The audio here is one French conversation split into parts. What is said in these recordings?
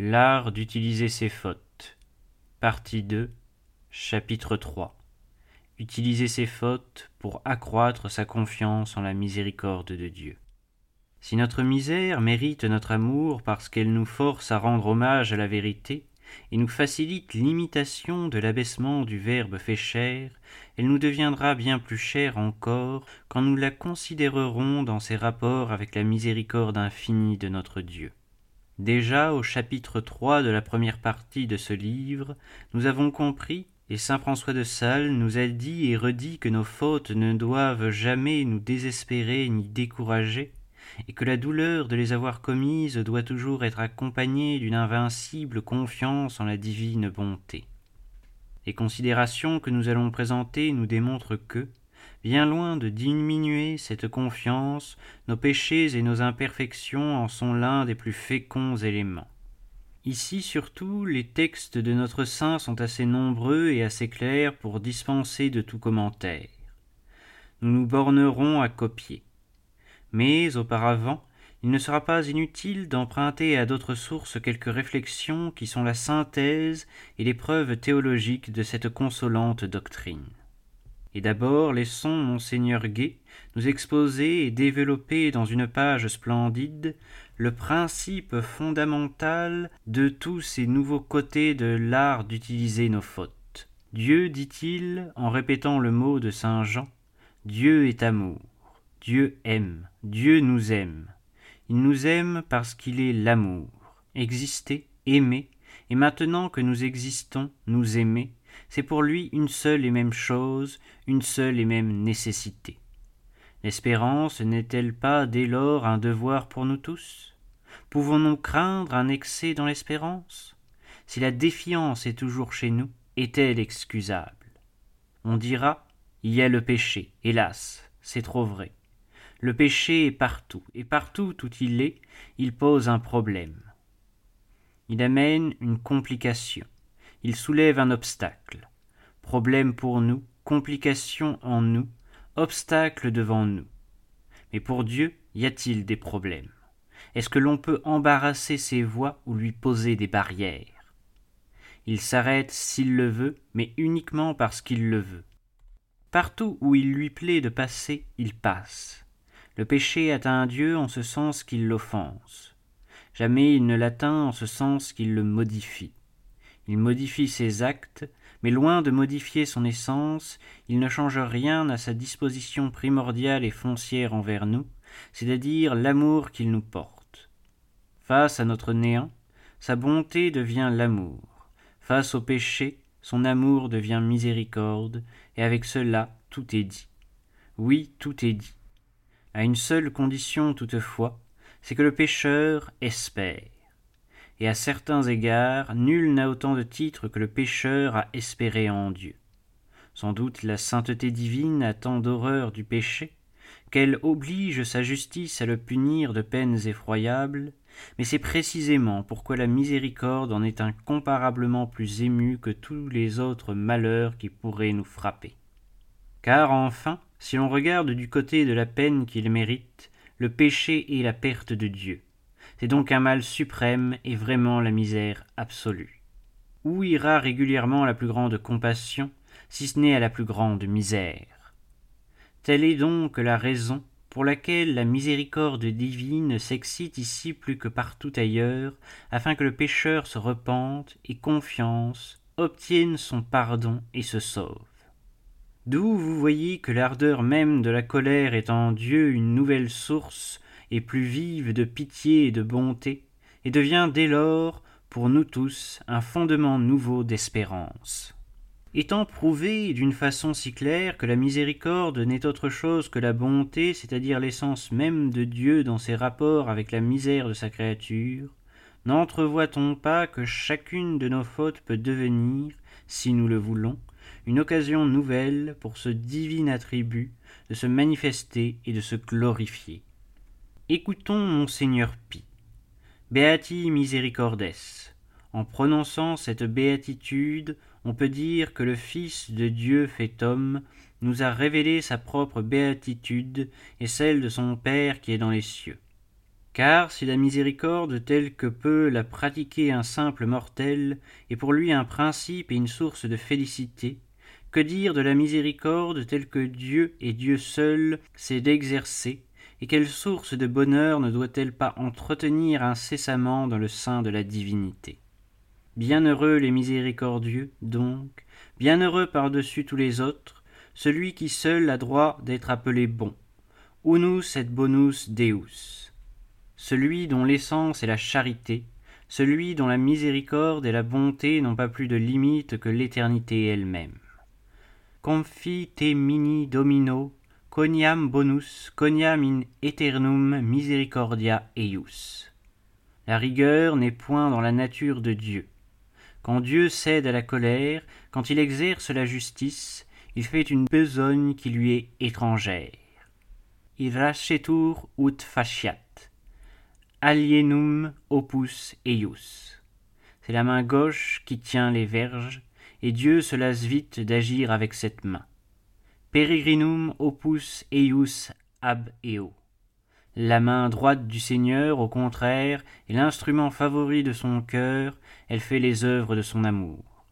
L'art d'utiliser ses fautes. Partie 2, chapitre 3. Utiliser ses fautes pour accroître sa confiance en la miséricorde de Dieu. Si notre misère mérite notre amour parce qu'elle nous force à rendre hommage à la vérité, et nous facilite l'imitation de l'abaissement du Verbe fait chair, elle nous deviendra bien plus chère encore quand nous la considérerons dans ses rapports avec la miséricorde infinie de notre Dieu. Déjà au chapitre 3 de la première partie de ce livre, nous avons compris, et saint François de Sales nous a dit et redit que nos fautes ne doivent jamais nous désespérer ni décourager, et que la douleur de les avoir commises doit toujours être accompagnée d'une invincible confiance en la divine bonté. Les considérations que nous allons présenter nous démontrent que, bien loin de diminuer cette confiance, nos péchés et nos imperfections en sont l'un des plus féconds éléments. Ici surtout, les textes de notre saint sont assez nombreux et assez clairs pour dispenser de tout commentaire. Nous nous bornerons à copier. Mais auparavant, il ne sera pas inutile d'emprunter à d'autres sources quelques réflexions qui sont la synthèse et les preuves théologiques de cette consolante doctrine. Et d'abord laissons monseigneur Gay nous exposer et développer dans une page splendide le principe fondamental de tous ces nouveaux côtés de l'art d'utiliser nos fautes. Dieu, dit-il, en répétant le mot de saint Jean, Dieu est amour, Dieu aime, Dieu nous aime. Il nous aime parce qu'il est l'amour. Exister, aimer, et maintenant que nous existons, nous aimer, c'est pour lui une seule et même chose, une seule et même nécessité. L'espérance n'est-elle pas dès lors un devoir pour nous tous? Pouvons-nous craindre un excès dans l'espérance? Si la défiance est toujours chez nous, est-elle excusable? On dira il y a le péché, hélas, c'est trop vrai. Le péché est partout, et partout où il est, il pose un problème. Il amène une complication, il soulève un obstacle. Problème pour nous, complication en nous, obstacle devant nous. Mais pour Dieu, y a-t-il des problèmes? Est-ce que l'on peut embarrasser ses voies ou lui poser des barrières? Il s'arrête s'il le veut, mais uniquement parce qu'il le veut. Partout où il lui plaît de passer, il passe. Le péché atteint Dieu en ce sens qu'il l'offense. Jamais il ne l'atteint en ce sens qu'il le modifie. Il modifie ses actes, mais loin de modifier son essence, il ne change rien à sa disposition primordiale et foncière envers nous, c'est-à-dire l'amour qu'il nous porte. Face à notre néant, sa bonté devient l'amour. Face au péché, son amour devient miséricorde, et avec cela tout est dit. Oui, tout est dit. À une seule condition toutefois, c'est que le pécheur espère et à certains égards, nul n'a autant de titres que le pécheur à espérer en Dieu. Sans doute la sainteté divine a tant d'horreur du péché, qu'elle oblige sa justice à le punir de peines effroyables, mais c'est précisément pourquoi la miséricorde en est incomparablement plus émue que tous les autres malheurs qui pourraient nous frapper. Car enfin, si l'on regarde du côté de la peine qu'il mérite, le péché est la perte de Dieu, c'est donc un mal suprême et vraiment la misère absolue. Où ira régulièrement la plus grande compassion, si ce n'est à la plus grande misère? Telle est donc la raison pour laquelle la miséricorde divine s'excite ici plus que partout ailleurs, afin que le pécheur se repente et confiance, obtienne son pardon et se sauve. D'où vous voyez que l'ardeur même de la colère est en Dieu une nouvelle source et plus vive de pitié et de bonté, et devient dès lors, pour nous tous, un fondement nouveau d'espérance. Étant prouvé d'une façon si claire que la miséricorde n'est autre chose que la bonté, c'est-à-dire l'essence même de Dieu dans ses rapports avec la misère de sa créature, n'entrevoit-on pas que chacune de nos fautes peut devenir, si nous le voulons, une occasion nouvelle pour ce divin attribut de se manifester et de se glorifier? Écoutons monseigneur Pi. Beati misericordes. En prononçant cette béatitude, on peut dire que le Fils de Dieu fait homme nous a révélé sa propre béatitude et celle de son Père qui est dans les cieux. Car si la miséricorde telle que peut la pratiquer un simple mortel est pour lui un principe et une source de félicité, que dire de la miséricorde telle que Dieu et Dieu seul sait d'exercer, et quelle source de bonheur ne doit-elle pas entretenir incessamment dans le sein de la divinité? Bienheureux les miséricordieux, donc, bienheureux par-dessus tous les autres, celui qui seul a droit d'être appelé bon. Unus et bonus Deus? Celui dont l'essence est la charité, celui dont la miséricorde et la bonté n'ont pas plus de limite que l'éternité elle-même. Confite mini domino, coniam bonus, coniam in eternum misericordia eius. La rigueur n'est point dans la nature de Dieu. Quand Dieu cède à la colère, quand il exerce la justice, il fait une besogne qui lui est étrangère. Il rachetur ut faciat alienum opus eius. C'est la main gauche qui tient les verges, et Dieu se lasse vite d'agir avec cette main. Peregrinum opus eius ab eo. La main droite du Seigneur, au contraire, est l'instrument favori de son cœur, elle fait les œuvres de son amour.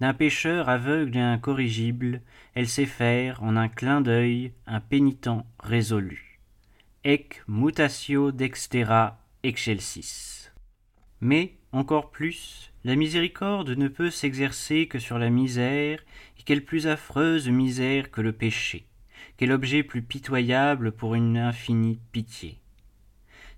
D'un pécheur aveugle et incorrigible, elle sait faire, en un clin d'œil, un pénitent résolu. Ec mutatio dextera excelsis. Mais, encore plus, la miséricorde ne peut s'exercer que sur la misère, quelle plus affreuse misère que le péché, quel objet plus pitoyable pour une infinie pitié.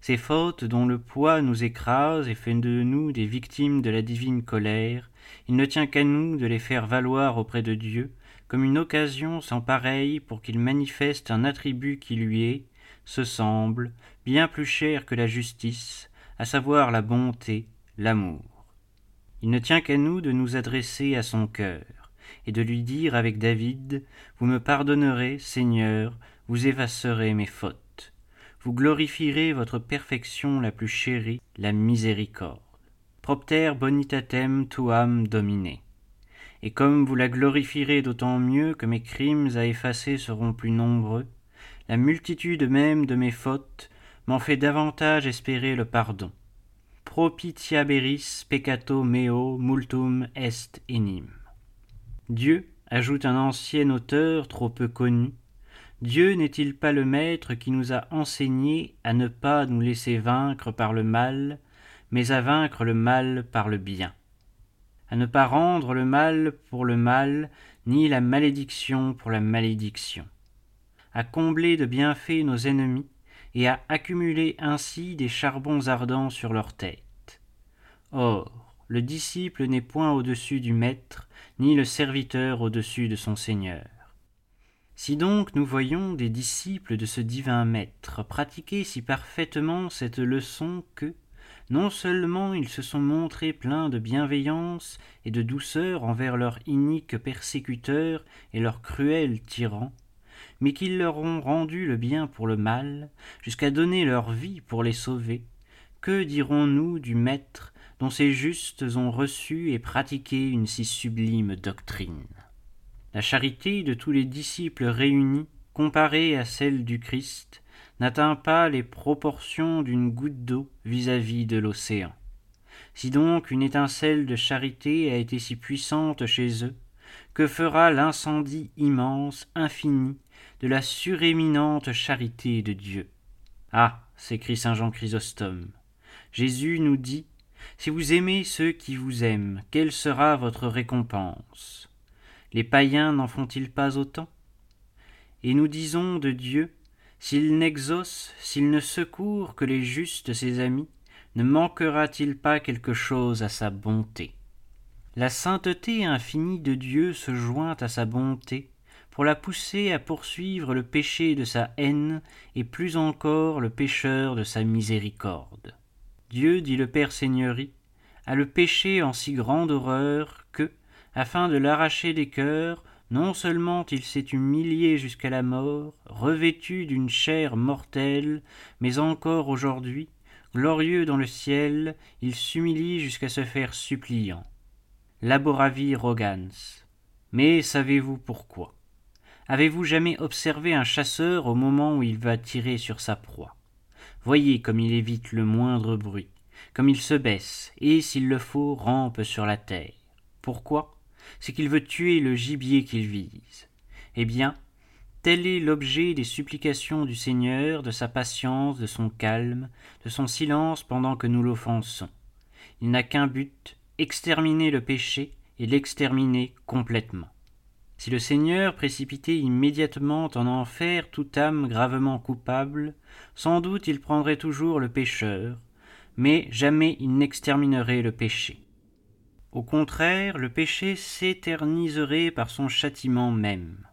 Ces fautes dont le poids nous écrase et fait de nous des victimes de la divine colère, il ne tient qu'à nous de les faire valoir auprès de Dieu, comme une occasion sans pareille pour qu'il manifeste un attribut qui lui est, se semble, bien plus cher que la justice, à savoir la bonté, l'amour. Il ne tient qu'à nous de nous adresser à son cœur, et de lui dire avec David, Vous me pardonnerez, Seigneur, vous effacerez mes fautes, vous glorifierez votre perfection la plus chérie, la miséricorde. Propter bonitatem tuam domine. Et comme vous la glorifierez d'autant mieux que mes crimes à effacer seront plus nombreux, la multitude même de mes fautes m'en fait davantage espérer le pardon. Propitiaberis peccato meo multum est enim. Dieu, ajoute un ancien auteur trop peu connu, Dieu n'est-il pas le maître qui nous a enseigné à ne pas nous laisser vaincre par le mal, mais à vaincre le mal par le bien, à ne pas rendre le mal pour le mal, ni la malédiction pour la malédiction à combler de bienfaits nos ennemis, et à accumuler ainsi des charbons ardents sur leur tête. Or, le disciple n'est point au-dessus du maître, ni le serviteur au-dessus de son Seigneur. Si donc nous voyons des disciples de ce divin maître pratiquer si parfaitement cette leçon que, non seulement ils se sont montrés pleins de bienveillance et de douceur envers leurs iniques persécuteurs et leurs cruels tyrans, mais qu'ils leur ont rendu le bien pour le mal, jusqu'à donner leur vie pour les sauver, que dirons-nous du Maître dont ces justes ont reçu et pratiqué une si sublime doctrine La charité de tous les disciples réunis, comparée à celle du Christ, n'atteint pas les proportions d'une goutte d'eau vis-à-vis de l'océan. Si donc une étincelle de charité a été si puissante chez eux, que fera l'incendie immense, infini, de la suréminente charité de Dieu? Ah. s'écrie saint Jean Chrysostome. Jésus nous dit. Si vous aimez ceux qui vous aiment, quelle sera votre récompense? Les païens n'en font-ils pas autant? Et nous disons de Dieu, s'il n'exauce, s'il ne secourt que les justes ses amis, ne manquera-t-il pas quelque chose à sa bonté? La sainteté infinie de Dieu se joint à sa bonté, pour la pousser à poursuivre le péché de sa haine et plus encore le pécheur de sa miséricorde. Dieu, dit le Père Seigneurie, a le péché en si grande horreur que, afin de l'arracher des cœurs, non seulement il s'est humilié jusqu'à la mort, revêtu d'une chair mortelle, mais encore aujourd'hui, glorieux dans le ciel, il s'humilie jusqu'à se faire suppliant. Laboravi rogans. Mais savez-vous pourquoi? Avez-vous jamais observé un chasseur au moment où il va tirer sur sa proie? Voyez comme il évite le moindre bruit, comme il se baisse, et, s'il le faut, rampe sur la terre. Pourquoi? C'est qu'il veut tuer le gibier qu'il vise. Eh bien, tel est l'objet des supplications du Seigneur, de sa patience, de son calme, de son silence pendant que nous l'offensons. Il n'a qu'un but, exterminer le péché et l'exterminer complètement. Si le Seigneur précipitait immédiatement en enfer toute âme gravement coupable, sans doute il prendrait toujours le pécheur, mais jamais il n'exterminerait le péché. Au contraire, le péché s'éterniserait par son châtiment même.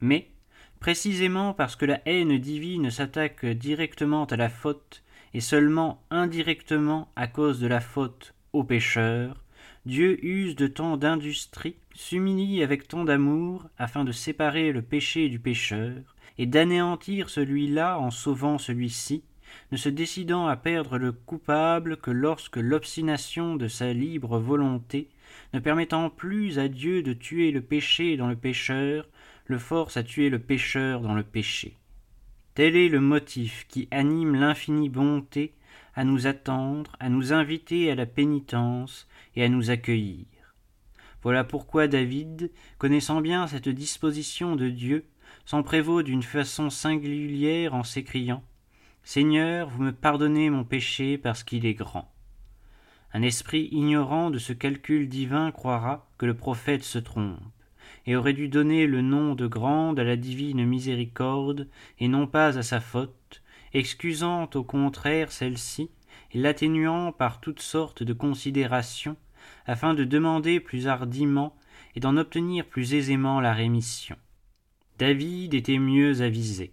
Mais, précisément parce que la haine divine s'attaque directement à la faute et seulement indirectement à cause de la faute au pécheur, Dieu use de tant d'industrie, s'humilie avec tant d'amour, afin de séparer le péché du pécheur, et d'anéantir celui-là en sauvant celui-ci, ne se décidant à perdre le coupable que lorsque l'obstination de sa libre volonté, ne permettant plus à Dieu de tuer le péché dans le pécheur, le force à tuer le pécheur dans le péché. Tel est le motif qui anime l'infinie bonté à nous attendre, à nous inviter à la pénitence et à nous accueillir. Voilà pourquoi David, connaissant bien cette disposition de Dieu, s'en prévaut d'une façon singulière en s'écriant Seigneur, vous me pardonnez mon péché parce qu'il est grand. Un esprit ignorant de ce calcul divin croira que le prophète se trompe, et aurait dû donner le nom de grande à la divine miséricorde, et non pas à sa faute, excusant au contraire celle-ci, et l'atténuant par toutes sortes de considérations, afin de demander plus hardiment et d'en obtenir plus aisément la rémission. David était mieux avisé.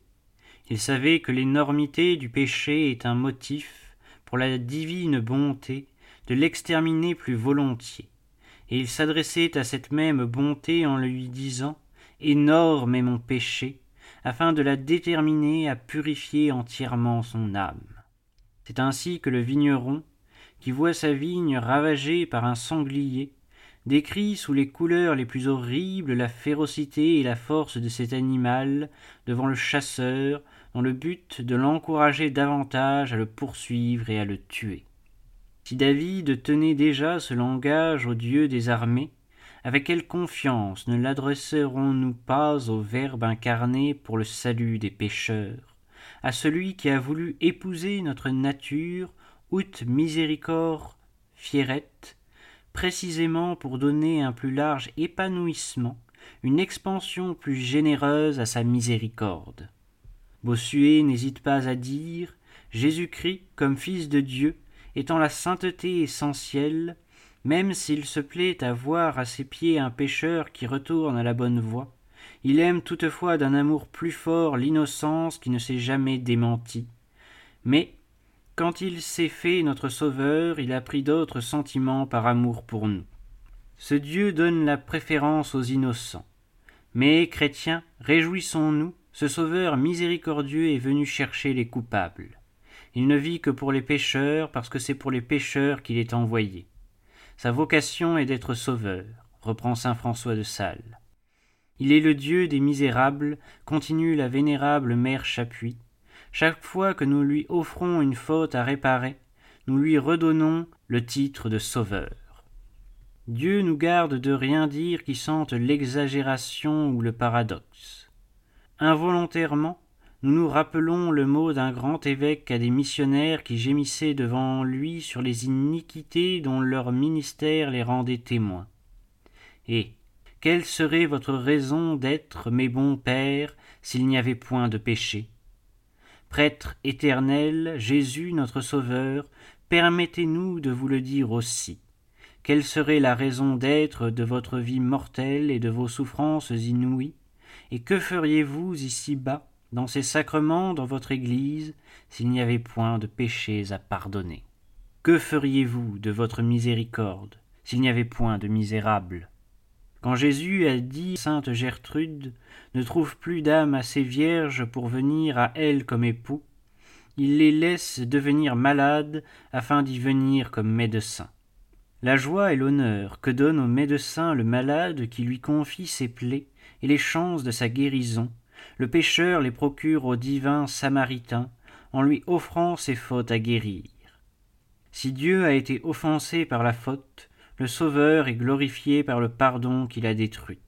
Il savait que l'énormité du péché est un motif, pour la divine bonté, de l'exterminer plus volontiers, et il s'adressait à cette même bonté en lui disant Énorme est mon péché, afin de la déterminer à purifier entièrement son âme. C'est ainsi que le vigneron, qui voit sa vigne ravagée par un sanglier, décrit sous les couleurs les plus horribles la férocité et la force de cet animal devant le chasseur, dans le but de l'encourager davantage à le poursuivre et à le tuer. Si David tenait déjà ce langage au Dieu des armées, avec quelle confiance ne l'adresserons-nous pas au Verbe incarné pour le salut des pécheurs, à celui qui a voulu épouser notre nature, ut miséricorde fierette, précisément pour donner un plus large épanouissement, une expansion plus généreuse à sa miséricorde. Bossuet n'hésite pas à dire Jésus-Christ, comme Fils de Dieu, étant la sainteté essentielle, même s'il se plaît à voir à ses pieds un pécheur qui retourne à la bonne voie, il aime toutefois d'un amour plus fort l'innocence qui ne s'est jamais démentie. Mais, quand il s'est fait notre Sauveur, il a pris d'autres sentiments par amour pour nous. Ce Dieu donne la préférence aux innocents. Mais, chrétiens, réjouissons-nous, ce Sauveur miséricordieux est venu chercher les coupables. Il ne vit que pour les pécheurs, parce que c'est pour les pécheurs qu'il est envoyé. Sa vocation est d'être sauveur, reprend saint François de Sales. Il est le Dieu des misérables, continue la vénérable mère Chapuis. Chaque fois que nous lui offrons une faute à réparer, nous lui redonnons le titre de sauveur. Dieu nous garde de rien dire qui sente l'exagération ou le paradoxe. Involontairement, nous nous rappelons le mot d'un grand évêque à des missionnaires qui gémissaient devant lui sur les iniquités dont leur ministère les rendait témoins. Et, quelle serait votre raison d'être, mes bons pères, s'il n'y avait point de péché? Prêtre éternel, Jésus notre Sauveur, permettez-nous de vous le dire aussi. Quelle serait la raison d'être de votre vie mortelle et de vos souffrances inouïes? Et que feriez-vous ici-bas, dans ces sacrements, dans votre Église, s'il n'y avait point de péchés à pardonner? Que feriez-vous de votre miséricorde, s'il n'y avait point de misérables quand Jésus a dit Sainte Gertrude ne trouve plus d'âme assez vierge pour venir à elle comme époux, il les laisse devenir malades afin d'y venir comme médecin. La joie et l'honneur que donne au médecin le malade qui lui confie ses plaies et les chances de sa guérison, le pécheur les procure au divin samaritain en lui offrant ses fautes à guérir. Si Dieu a été offensé par la faute, le Sauveur est glorifié par le pardon qu'il a détruit.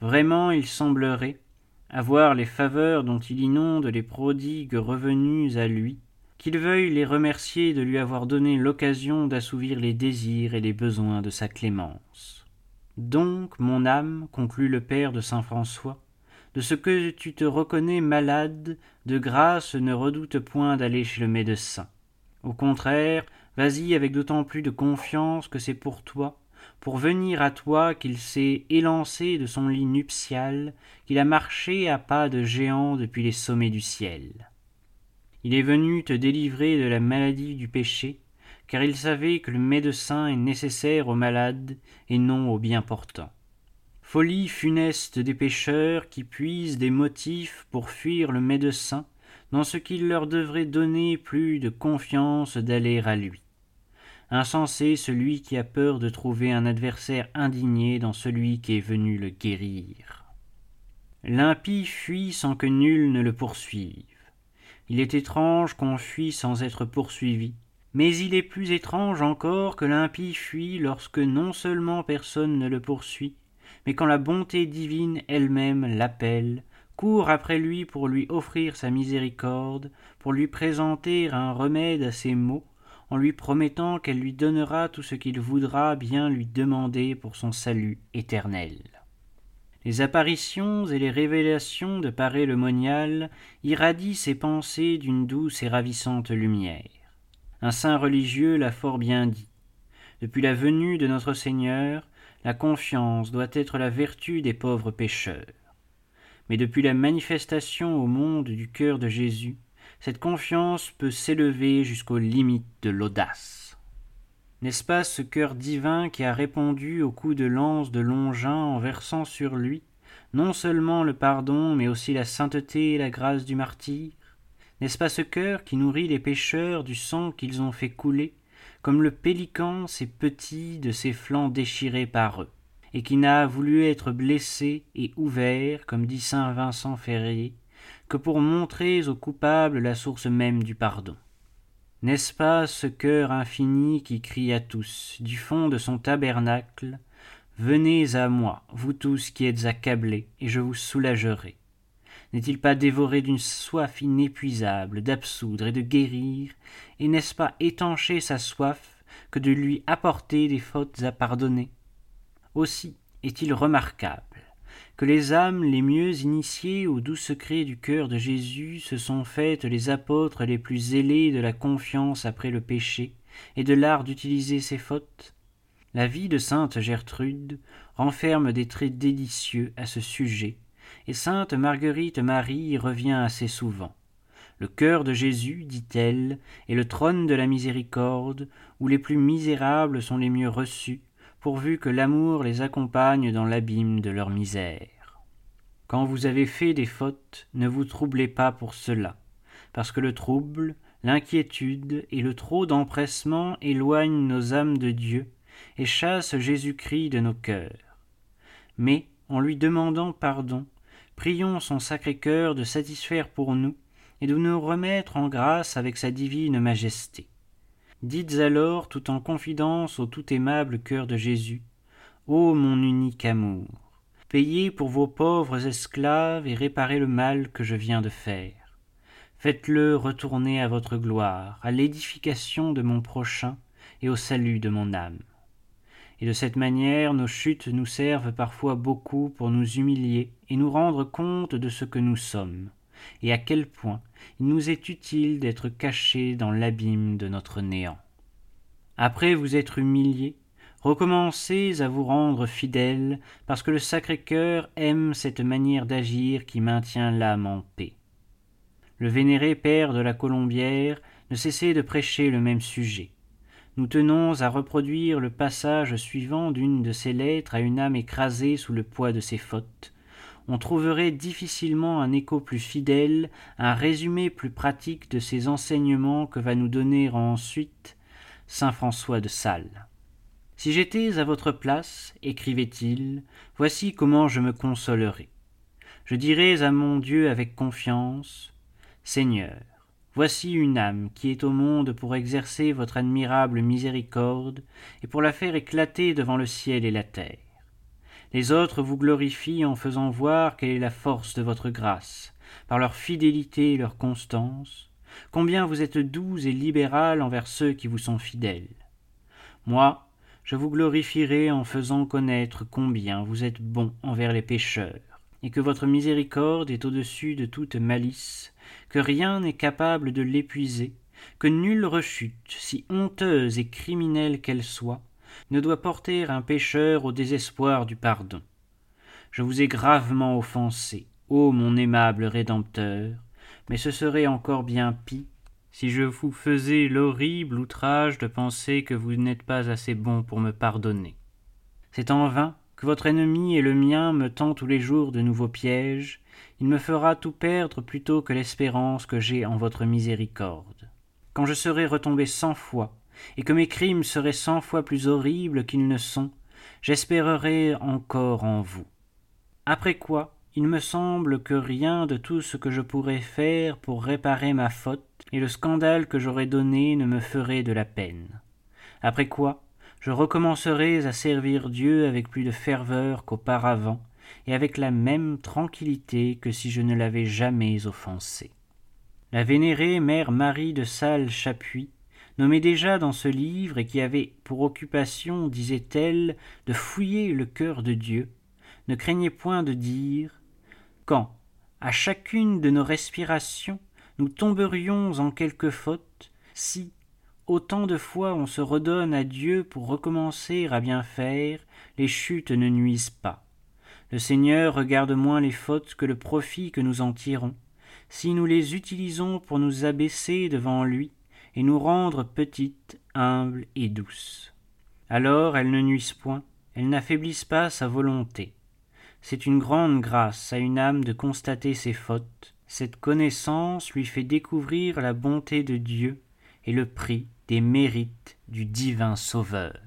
Vraiment il semblerait, à voir les faveurs dont il inonde les prodigues revenus à lui, qu'il veuille les remercier de lui avoir donné l'occasion d'assouvir les désirs et les besoins de sa clémence. Donc, mon âme, conclut le père de saint François, de ce que tu te reconnais malade, de grâce ne redoute point d'aller chez le médecin. Au contraire, vas-y avec d'autant plus de confiance que c'est pour toi, pour venir à toi qu'il s'est élancé de son lit nuptial, qu'il a marché à pas de géant depuis les sommets du ciel. Il est venu te délivrer de la maladie du péché, car il savait que le médecin est nécessaire aux malades et non aux bien portants. Folie funeste des pécheurs qui puisent des motifs pour fuir le médecin dans ce qu'il leur devrait donner plus de confiance d'aller à lui. Insensé celui qui a peur de trouver un adversaire indigné dans celui qui est venu le guérir. L'impie fuit sans que nul ne le poursuive. Il est étrange qu'on fuit sans être poursuivi, mais il est plus étrange encore que l'impie fuit lorsque non seulement personne ne le poursuit, mais quand la bonté divine elle-même l'appelle, court après lui pour lui offrir sa miséricorde, pour lui présenter un remède à ses maux, en lui promettant qu'elle lui donnera tout ce qu'il voudra bien lui demander pour son salut éternel. Les apparitions et les révélations de pareil le monial irradient ses pensées d'une douce et ravissante lumière. Un saint religieux l'a fort bien dit. Depuis la venue de notre Seigneur, la confiance doit être la vertu des pauvres pécheurs. Mais depuis la manifestation au monde du cœur de Jésus, cette confiance peut s'élever jusqu'aux limites de l'audace. N'est-ce pas ce cœur divin qui a répondu au coup de lance de Longin en versant sur lui non seulement le pardon, mais aussi la sainteté et la grâce du martyr? N'est-ce pas ce cœur qui nourrit les pécheurs du sang qu'ils ont fait couler, comme le pélican ses petits de ses flancs déchirés par eux, et qui n'a voulu être blessé et ouvert, comme dit saint Vincent Ferrier, pour montrer aux coupables la source même du pardon. N'est-ce pas ce cœur infini qui crie à tous, du fond de son tabernacle, Venez à moi, vous tous qui êtes accablés, et je vous soulagerai. N'est-il pas dévoré d'une soif inépuisable d'absoudre et de guérir, et n'est-ce pas étancher sa soif que de lui apporter des fautes à pardonner? Aussi est-il remarquable que les âmes les mieux initiées aux doux secrets du cœur de Jésus se sont faites les apôtres les plus zélés de la confiance après le péché et de l'art d'utiliser ses fautes? La vie de sainte Gertrude renferme des traits délicieux à ce sujet, et sainte Marguerite Marie y revient assez souvent. Le cœur de Jésus, dit-elle, est le trône de la miséricorde, où les plus misérables sont les mieux reçus, pourvu que l'amour les accompagne dans l'abîme de leur misère. Quand vous avez fait des fautes, ne vous troublez pas pour cela, parce que le trouble, l'inquiétude et le trop d'empressement éloignent nos âmes de Dieu et chassent Jésus-Christ de nos cœurs. Mais, en lui demandant pardon, prions son Sacré-Cœur de satisfaire pour nous et de nous remettre en grâce avec sa divine majesté. Dites alors, tout en confidence au tout aimable cœur de Jésus, Ô mon unique amour, payez pour vos pauvres esclaves et réparez le mal que je viens de faire. Faites-le retourner à votre gloire, à l'édification de mon prochain et au salut de mon âme. Et de cette manière nos chutes nous servent parfois beaucoup pour nous humilier et nous rendre compte de ce que nous sommes et à quel point il nous est utile d'être cachés dans l'abîme de notre néant. Après vous être humiliés, recommencez à vous rendre fidèles, parce que le Sacré-Cœur aime cette manière d'agir qui maintient l'âme en paix. Le vénéré père de la Colombière ne cessait de prêcher le même sujet. Nous tenons à reproduire le passage suivant d'une de ses lettres à une âme écrasée sous le poids de ses fautes, on trouverait difficilement un écho plus fidèle, un résumé plus pratique de ces enseignements que va nous donner ensuite saint François de Sales. Si j'étais à votre place, écrivait-il, voici comment je me consolerais. Je dirais à mon Dieu avec confiance, Seigneur, Voici une âme qui est au monde pour exercer votre admirable miséricorde et pour la faire éclater devant le ciel et la terre. Les autres vous glorifient en faisant voir quelle est la force de votre grâce, par leur fidélité et leur constance, combien vous êtes doux et libéral envers ceux qui vous sont fidèles. Moi, je vous glorifierai en faisant connaître combien vous êtes bon envers les pécheurs, et que votre miséricorde est au-dessus de toute malice, que rien n'est capable de l'épuiser, que nulle rechute, si honteuse et criminelle qu'elle soit, ne doit porter un pécheur au désespoir du pardon. Je vous ai gravement offensé, ô mon aimable Rédempteur, mais ce serait encore bien pis si je vous faisais l'horrible outrage de penser que vous n'êtes pas assez bon pour me pardonner. C'est en vain que votre ennemi et le mien me tend tous les jours de nouveaux pièges, il me fera tout perdre plutôt que l'espérance que j'ai en votre miséricorde. Quand je serai retombé cent fois, et que mes crimes seraient cent fois plus horribles qu'ils ne sont, j'espérerai encore en vous. Après quoi, il me semble que rien de tout ce que je pourrais faire pour réparer ma faute et le scandale que j'aurais donné ne me ferait de la peine. Après quoi, je recommencerai à servir Dieu avec plus de ferveur qu'auparavant, et avec la même tranquillité que si je ne l'avais jamais offensé. La vénérée mère Marie de Salles Chapuis, nommée déjà dans ce livre et qui avait pour occupation, disait-elle, de fouiller le cœur de Dieu, ne craignait point de dire quand, à chacune de nos respirations, nous tomberions en quelque faute, si, Autant de fois on se redonne à Dieu pour recommencer à bien faire, les chutes ne nuisent pas. Le Seigneur regarde moins les fautes que le profit que nous en tirons, si nous les utilisons pour nous abaisser devant lui et nous rendre petites, humbles et douces. Alors elles ne nuisent point, elles n'affaiblissent pas sa volonté. C'est une grande grâce à une âme de constater ses fautes. Cette connaissance lui fait découvrir la bonté de Dieu et le prix des mérites du divin Sauveur.